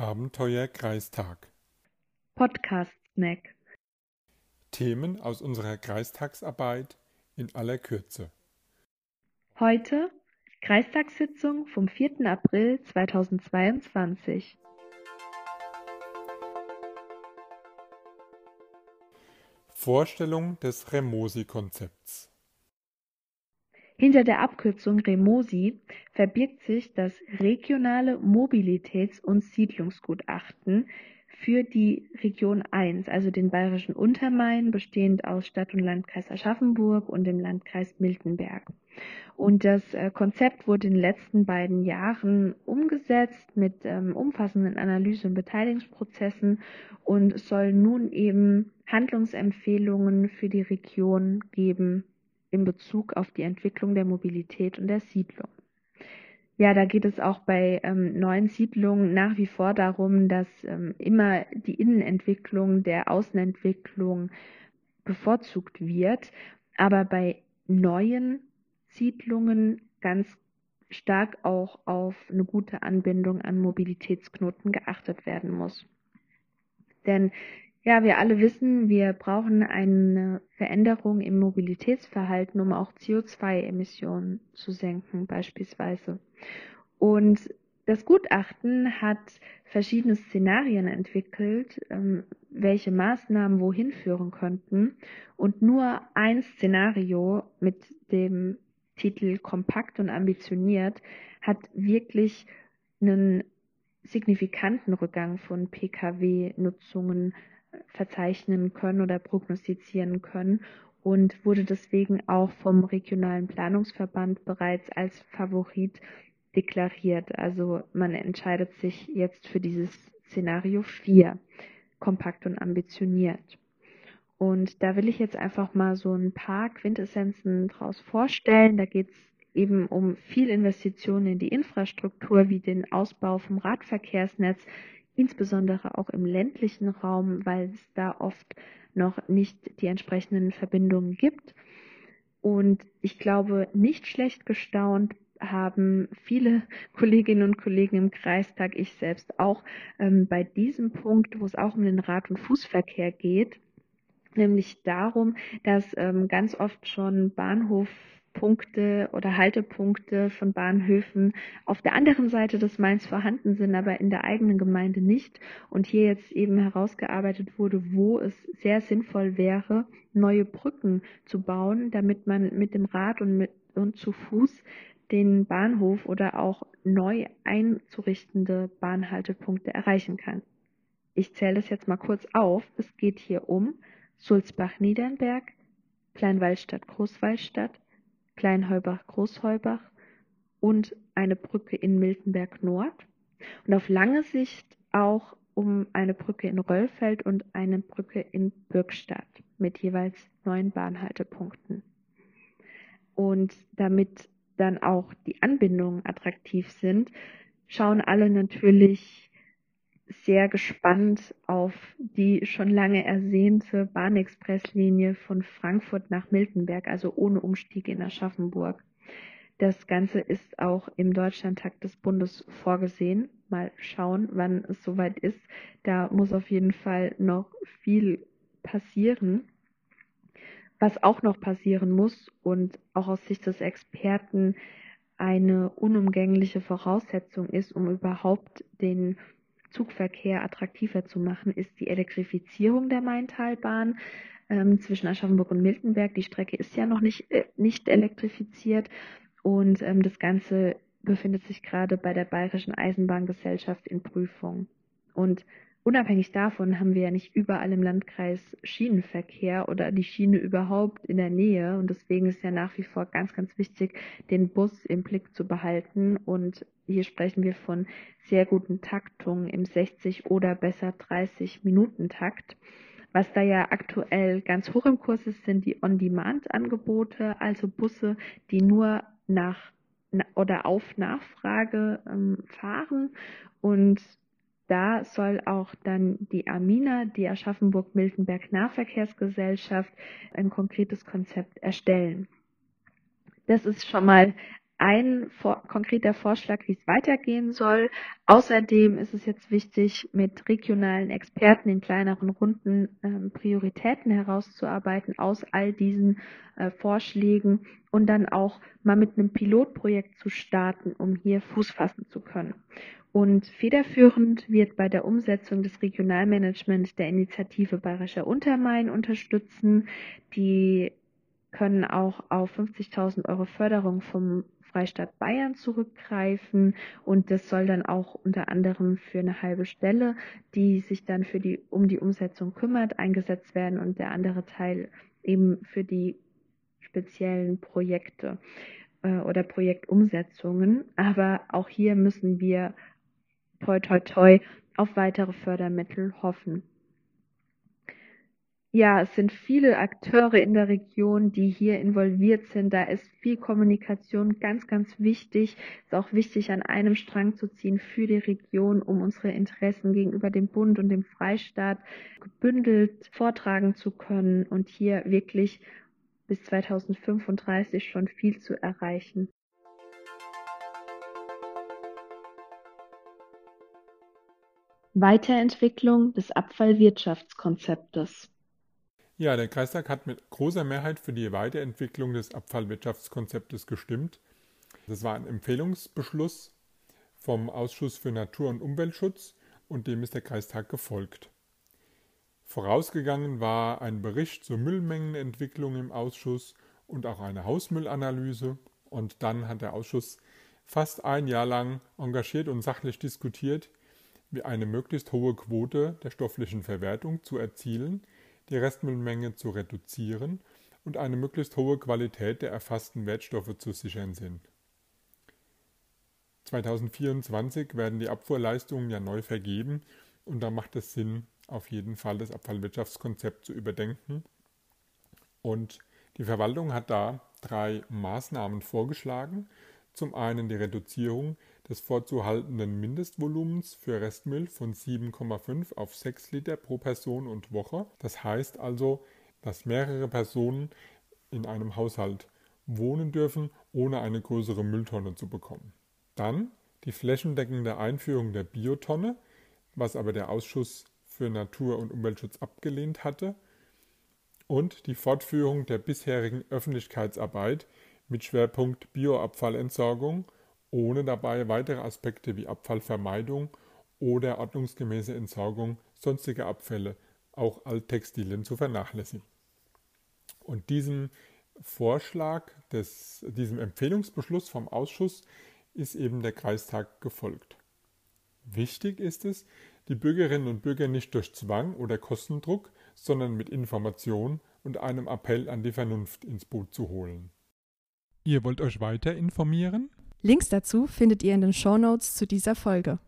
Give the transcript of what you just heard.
Abenteuer Kreistag. Podcast-Snack. Themen aus unserer Kreistagsarbeit in aller Kürze. Heute Kreistagssitzung vom 4. April 2022. Vorstellung des Remosi-Konzepts. Hinter der Abkürzung REMOSI verbirgt sich das Regionale Mobilitäts- und Siedlungsgutachten für die Region 1, also den Bayerischen Untermain, bestehend aus Stadt und Landkreis Aschaffenburg und dem Landkreis Miltenberg. Und das äh, Konzept wurde in den letzten beiden Jahren umgesetzt mit ähm, umfassenden Analyse- und Beteiligungsprozessen und soll nun eben Handlungsempfehlungen für die Region geben, in Bezug auf die Entwicklung der Mobilität und der Siedlung. Ja, da geht es auch bei ähm, neuen Siedlungen nach wie vor darum, dass ähm, immer die Innenentwicklung der Außenentwicklung bevorzugt wird, aber bei neuen Siedlungen ganz stark auch auf eine gute Anbindung an Mobilitätsknoten geachtet werden muss. Denn ja, wir alle wissen, wir brauchen eine Veränderung im Mobilitätsverhalten, um auch CO2-Emissionen zu senken beispielsweise. Und das Gutachten hat verschiedene Szenarien entwickelt, ähm, welche Maßnahmen wohin führen könnten. Und nur ein Szenario mit dem Titel Kompakt und ambitioniert hat wirklich einen signifikanten Rückgang von Pkw-Nutzungen verzeichnen können oder prognostizieren können und wurde deswegen auch vom regionalen Planungsverband bereits als Favorit deklariert. Also man entscheidet sich jetzt für dieses Szenario 4, kompakt und ambitioniert. Und da will ich jetzt einfach mal so ein paar Quintessenzen draus vorstellen. Da geht es eben um viel Investitionen in die Infrastruktur, wie den Ausbau vom Radverkehrsnetz, insbesondere auch im ländlichen Raum, weil es da oft noch nicht die entsprechenden Verbindungen gibt. Und ich glaube, nicht schlecht gestaunt haben viele Kolleginnen und Kollegen im Kreistag, ich selbst auch, ähm, bei diesem Punkt, wo es auch um den Rad- und Fußverkehr geht, nämlich darum, dass ähm, ganz oft schon Bahnhof Punkte oder Haltepunkte von Bahnhöfen auf der anderen Seite des Mains vorhanden sind, aber in der eigenen Gemeinde nicht. Und hier jetzt eben herausgearbeitet wurde, wo es sehr sinnvoll wäre, neue Brücken zu bauen, damit man mit dem Rad und, mit, und zu Fuß den Bahnhof oder auch neu einzurichtende Bahnhaltepunkte erreichen kann. Ich zähle das jetzt mal kurz auf. Es geht hier um Sulzbach-Niedernberg, Kleinwaldstadt-Großwaldstadt, Kleinheubach-Großheubach und eine Brücke in Miltenberg Nord und auf lange Sicht auch um eine Brücke in Röllfeld und eine Brücke in Bürgstadt mit jeweils neun Bahnhaltepunkten. Und damit dann auch die Anbindungen attraktiv sind, schauen alle natürlich sehr gespannt auf die schon lange ersehnte Bahnexpresslinie von Frankfurt nach Miltenberg, also ohne Umstieg in Aschaffenburg. Das Ganze ist auch im Deutschlandtakt des Bundes vorgesehen. Mal schauen, wann es soweit ist. Da muss auf jeden Fall noch viel passieren. Was auch noch passieren muss und auch aus Sicht des Experten eine unumgängliche Voraussetzung ist, um überhaupt den Zugverkehr attraktiver zu machen, ist die Elektrifizierung der Maintalbahn ähm, zwischen Aschaffenburg und Miltenberg. Die Strecke ist ja noch nicht, äh, nicht elektrifiziert und ähm, das Ganze befindet sich gerade bei der Bayerischen Eisenbahngesellschaft in Prüfung. Und unabhängig davon haben wir ja nicht überall im Landkreis Schienenverkehr oder die Schiene überhaupt in der Nähe. Und deswegen ist ja nach wie vor ganz, ganz wichtig, den Bus im Blick zu behalten. Und hier sprechen wir von sehr guten Taktungen im 60 oder besser 30 Minuten Takt. Was da ja aktuell ganz hoch im Kurs ist, sind die On-Demand-Angebote, also Busse, die nur nach oder auf Nachfrage ähm, fahren und da soll auch dann die Amina, die Aschaffenburg-Miltenberg Nahverkehrsgesellschaft, ein konkretes Konzept erstellen. Das ist schon mal ein vor konkreter Vorschlag, wie es weitergehen soll. Außerdem ist es jetzt wichtig, mit regionalen Experten in kleineren Runden ähm, Prioritäten herauszuarbeiten aus all diesen äh, Vorschlägen und dann auch mal mit einem Pilotprojekt zu starten, um hier Fuß fassen zu können. Und federführend wird bei der Umsetzung des Regionalmanagements der Initiative Bayerischer Untermain unterstützen. Die können auch auf 50.000 Euro Förderung vom Freistaat Bayern zurückgreifen und das soll dann auch unter anderem für eine halbe Stelle, die sich dann für die um die Umsetzung kümmert, eingesetzt werden und der andere Teil eben für die speziellen Projekte äh, oder Projektumsetzungen. Aber auch hier müssen wir toi toi toi auf weitere Fördermittel hoffen ja, es sind viele Akteure in der Region, die hier involviert sind. Da ist viel Kommunikation ganz, ganz wichtig. Ist auch wichtig, an einem Strang zu ziehen für die Region, um unsere Interessen gegenüber dem Bund und dem Freistaat gebündelt vortragen zu können und hier wirklich bis 2035 schon viel zu erreichen. Weiterentwicklung des Abfallwirtschaftskonzeptes ja, der Kreistag hat mit großer Mehrheit für die Weiterentwicklung des Abfallwirtschaftskonzeptes gestimmt. Das war ein Empfehlungsbeschluss vom Ausschuss für Natur- und Umweltschutz und dem ist der Kreistag gefolgt. Vorausgegangen war ein Bericht zur Müllmengenentwicklung im Ausschuss und auch eine Hausmüllanalyse und dann hat der Ausschuss fast ein Jahr lang engagiert und sachlich diskutiert, wie eine möglichst hohe Quote der stofflichen Verwertung zu erzielen, die Restmüllmenge zu reduzieren und eine möglichst hohe Qualität der erfassten Wertstoffe zu sichern sind. 2024 werden die Abfuhrleistungen ja neu vergeben und da macht es Sinn, auf jeden Fall das Abfallwirtschaftskonzept zu überdenken. Und die Verwaltung hat da drei Maßnahmen vorgeschlagen. Zum einen die Reduzierung des vorzuhaltenden Mindestvolumens für Restmüll von 7,5 auf 6 Liter pro Person und Woche. Das heißt also, dass mehrere Personen in einem Haushalt wohnen dürfen, ohne eine größere Mülltonne zu bekommen. Dann die flächendeckende Einführung der Biotonne, was aber der Ausschuss für Natur- und Umweltschutz abgelehnt hatte, und die Fortführung der bisherigen Öffentlichkeitsarbeit mit Schwerpunkt Bioabfallentsorgung ohne dabei weitere Aspekte wie Abfallvermeidung oder ordnungsgemäße Entsorgung sonstiger Abfälle, auch Alttextilien, zu vernachlässigen. Und diesem Vorschlag, des, diesem Empfehlungsbeschluss vom Ausschuss ist eben der Kreistag gefolgt. Wichtig ist es, die Bürgerinnen und Bürger nicht durch Zwang oder Kostendruck, sondern mit Information und einem Appell an die Vernunft ins Boot zu holen. Ihr wollt euch weiter informieren? Links dazu findet ihr in den Shownotes zu dieser Folge.